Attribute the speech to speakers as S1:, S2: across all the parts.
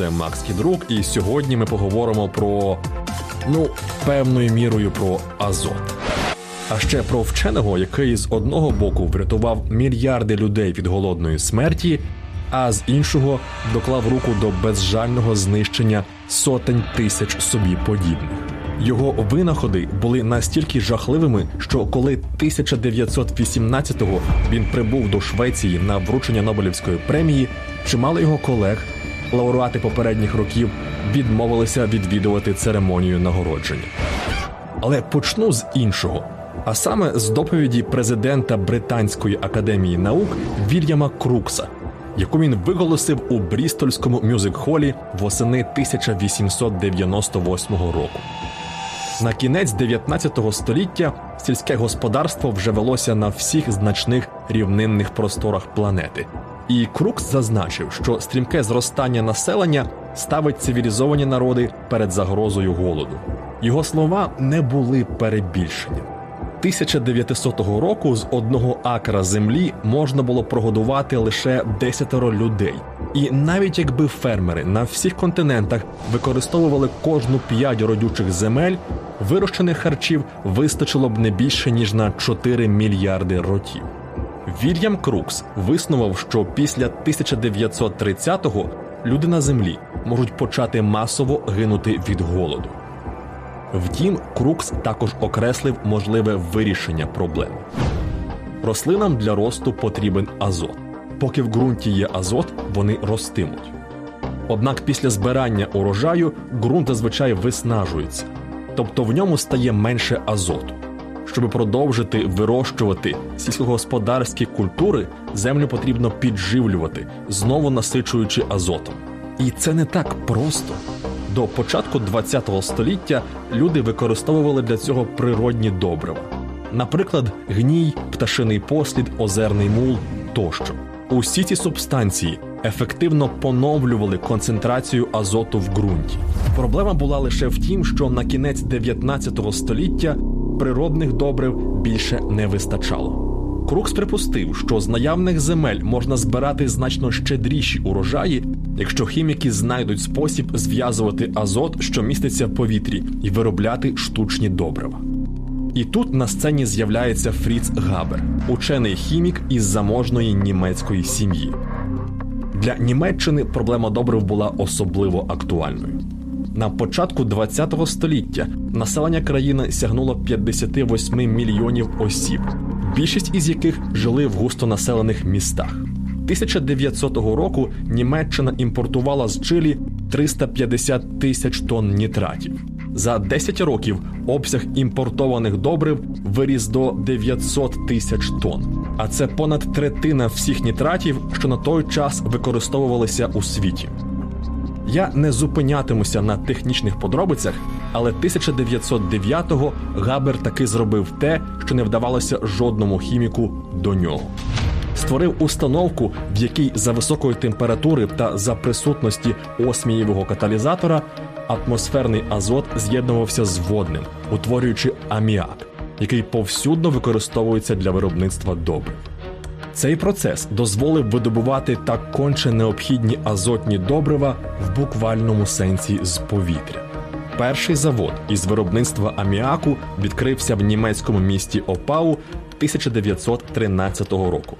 S1: це Макс Кідрук, і сьогодні ми поговоримо про ну певною мірою про азот. А ще про вченого, який з одного боку врятував мільярди людей від голодної смерті, а з іншого доклав руку до безжального знищення сотень тисяч собі подібних. Його винаходи були настільки жахливими, що коли 1918-го він прибув до Швеції на вручення Нобелівської премії, чимало його колег, лауреати попередніх років, відмовилися відвідувати церемонію нагородження. Але почну з іншого. А саме з доповіді президента Британської академії наук Вільяма Крукса, яку він виголосив у Брістольському мюзик-холі восени 1898 року. На кінець 19 століття сільське господарство вже велося на всіх значних рівнинних просторах планети. І Крукс зазначив, що стрімке зростання населення ставить цивілізовані народи перед загрозою голоду. Його слова не були перебільшенням. 1900 року з одного акра землі можна було прогодувати лише десятеро людей. І навіть якби фермери на всіх континентах використовували кожну п'ять родючих земель, вирощених харчів вистачило б не більше ніж на 4 мільярди ротів. Вільям Крукс виснував, що після 1930-го люди на землі можуть почати масово гинути від голоду. Втім, Крукс також окреслив можливе вирішення проблеми. Рослинам для росту потрібен азот. Поки в ґрунті є азот, вони ростимуть. Однак після збирання урожаю ґрунт зазвичай виснажується, тобто в ньому стає менше азоту. Щоб продовжити вирощувати сільськогосподарські культури, землю потрібно підживлювати, знову насичуючи азотом. І це не так просто. До початку ХХ століття люди використовували для цього природні добрива, наприклад, гній, пташиний послід, озерний мул тощо. Усі ці субстанції ефективно поновлювали концентрацію азоту в ґрунті. Проблема була лише в тім, що на кінець 19 століття природних добрив більше не вистачало. Крукс припустив, що з наявних земель можна збирати значно щедріші урожаї, якщо хіміки знайдуть спосіб зв'язувати азот, що міститься в повітрі, і виробляти штучні добрива. І тут на сцені з'являється Фріц Габер, учений хімік із заможної німецької сім'ї. Для Німеччини проблема добрив була особливо актуальною. На початку ХХ століття населення країни сягнуло 58 мільйонів осіб, більшість із яких жили в густонаселених містах. 1900 року Німеччина імпортувала з Чилі 350 тисяч тонн нітратів. За 10 років обсяг імпортованих добрив виріс до 900 тисяч тонн. А це понад третина всіх нітратів, що на той час використовувалися у світі. Я не зупинятимуся на технічних подробицях, але 1909-го Габер таки зробив те, що не вдавалося жодному хіміку до нього. Створив установку, в якій за високої температури та за присутності осмієвого каталізатора атмосферний азот з'єднувався з водним, утворюючи аміак, який повсюдно використовується для виробництва добрив. Цей процес дозволив видобувати так конче необхідні азотні добрива в буквальному сенсі з повітря. Перший завод із виробництва аміаку відкрився в німецькому місті Опау 1913 року.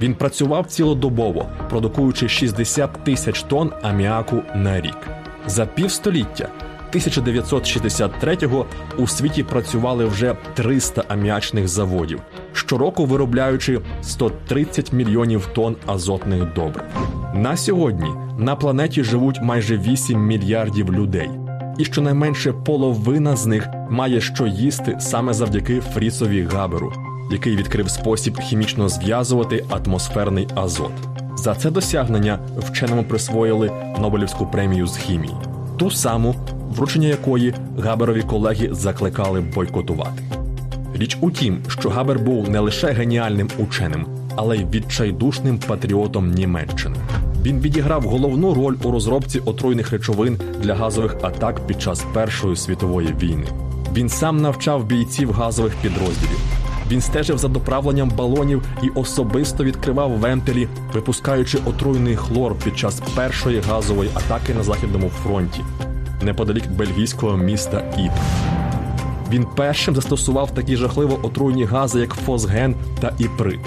S1: Він працював цілодобово, продукуючи 60 тисяч тонн аміаку на рік. За півстоліття 1963-го у світі працювали вже 300 аміачних заводів, щороку виробляючи 130 мільйонів тонн азотних добрив. На сьогодні на планеті живуть майже 8 мільярдів людей, і щонайменше половина з них має що їсти саме завдяки Фрісові Габеру, який відкрив спосіб хімічно зв'язувати атмосферний азот. За це досягнення вченому присвоїли Нобелівську премію з хімії, ту саму, вручення якої Габерові колеги закликали бойкотувати. Річ у тім, що Габер був не лише геніальним ученим, але й відчайдушним патріотом Німеччини. Він відіграв головну роль у розробці отруйних речовин для газових атак під час Першої світової війни. Він сам навчав бійців газових підрозділів, Він стежив за доправленням балонів і особисто відкривав вентилі, випускаючи отруйний хлор під час першої газової атаки на західному фронті, неподалік бельгійського міста Іт. Він першим застосував такі жахливо отруйні гази, як фосген та іприт.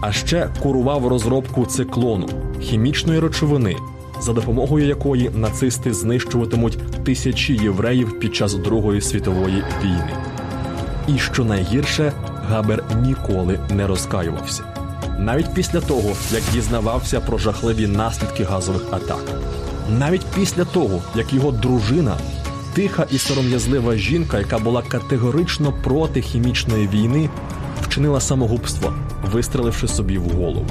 S1: А ще курував розробку циклону хімічної речовини, за допомогою якої нацисти знищуватимуть тисячі євреїв під час Другої світової війни. І що найгірше, Габер ніколи не розкаювався. Навіть після того, як дізнавався про жахливі наслідки газових атак, навіть після того, як його дружина, тиха і сором'язлива жінка, яка була категорично проти хімічної війни, вчинила самогубство, вистреливши собі в голову.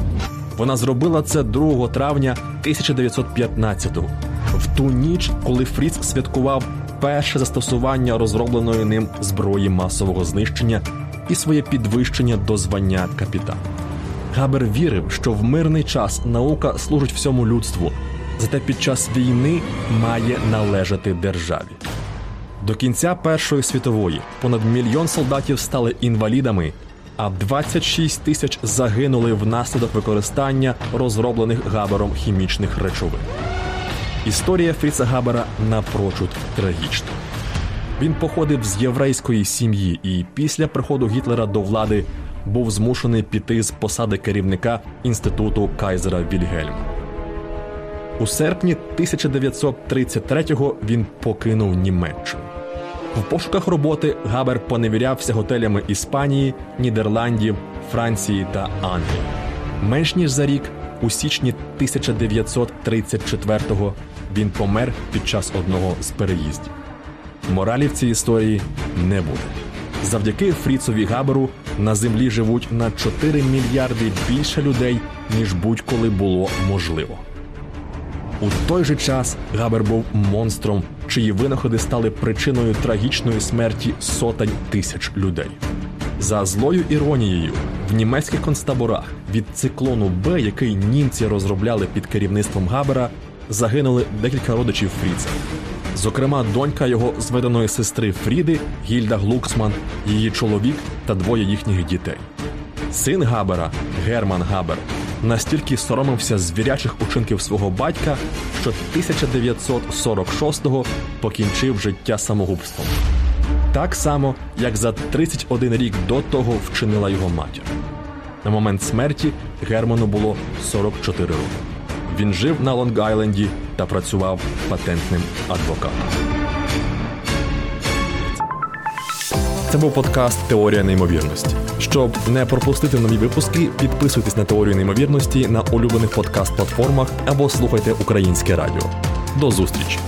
S1: Вона зробила це 2 травня 1915-го, в ту ніч, коли Фріц святкував перше застосування розробленої ним зброї масового знищення і своє підвищення до звання капітана. Габер вірив, що в мирний час наука служить всьому людству, зате під час війни має належати державі. До кінця Першої світової понад мільйон солдатів стали інвалідами, а 26 тисяч загинули внаслідок використання розроблених Габером хімічних речовин. Історія Фріца Габера напрочуд трагічна. Він походив з єврейської сім'ї і після приходу Гітлера до влади був змушений піти з посади керівника інституту Кайзера Вільгельма. У серпні 1933-го він покинув Німеччину. В пошуках роботи Габер поневірявся готелями Іспанії, Нідерландів, Франції та Англії. Менш ніж за рік, у січні 1934-го, він помер під час одного з переїздів. Моралі в цій історії не буде. Завдяки Фріцові Габеру на землі живуть на 4 мільярди більше людей, ніж будь-коли було можливо. У той же час Габер був монстром, чиї винаходи стали причиною трагічної смерті сотень тисяч людей. За злою іронією, в німецьких концтаборах від циклону Б, який німці розробляли під керівництвом Габера, загинули декілька родичів Фріца. Зокрема, донька його зведеної сестри Фріди, Гільда Глуксман, її чоловік та двоє їхніх дітей. Син Габера, Герман Габер, настільки соромився звірячих учинків свого батька, що 1946-го покінчив життя самогубством. Так само, як за 31 рік до того вчинила його матір. На момент смерті Герману було 44 роки. Він жив на Лонг-Айленді та працював патентним адвокатом. Це був подкаст Теорія неймовірності. Щоб не пропустити нові випуски, підписуйтесь на теорію неймовірності на улюблених подкаст-платформах або слухайте українське радіо. До зустрічі!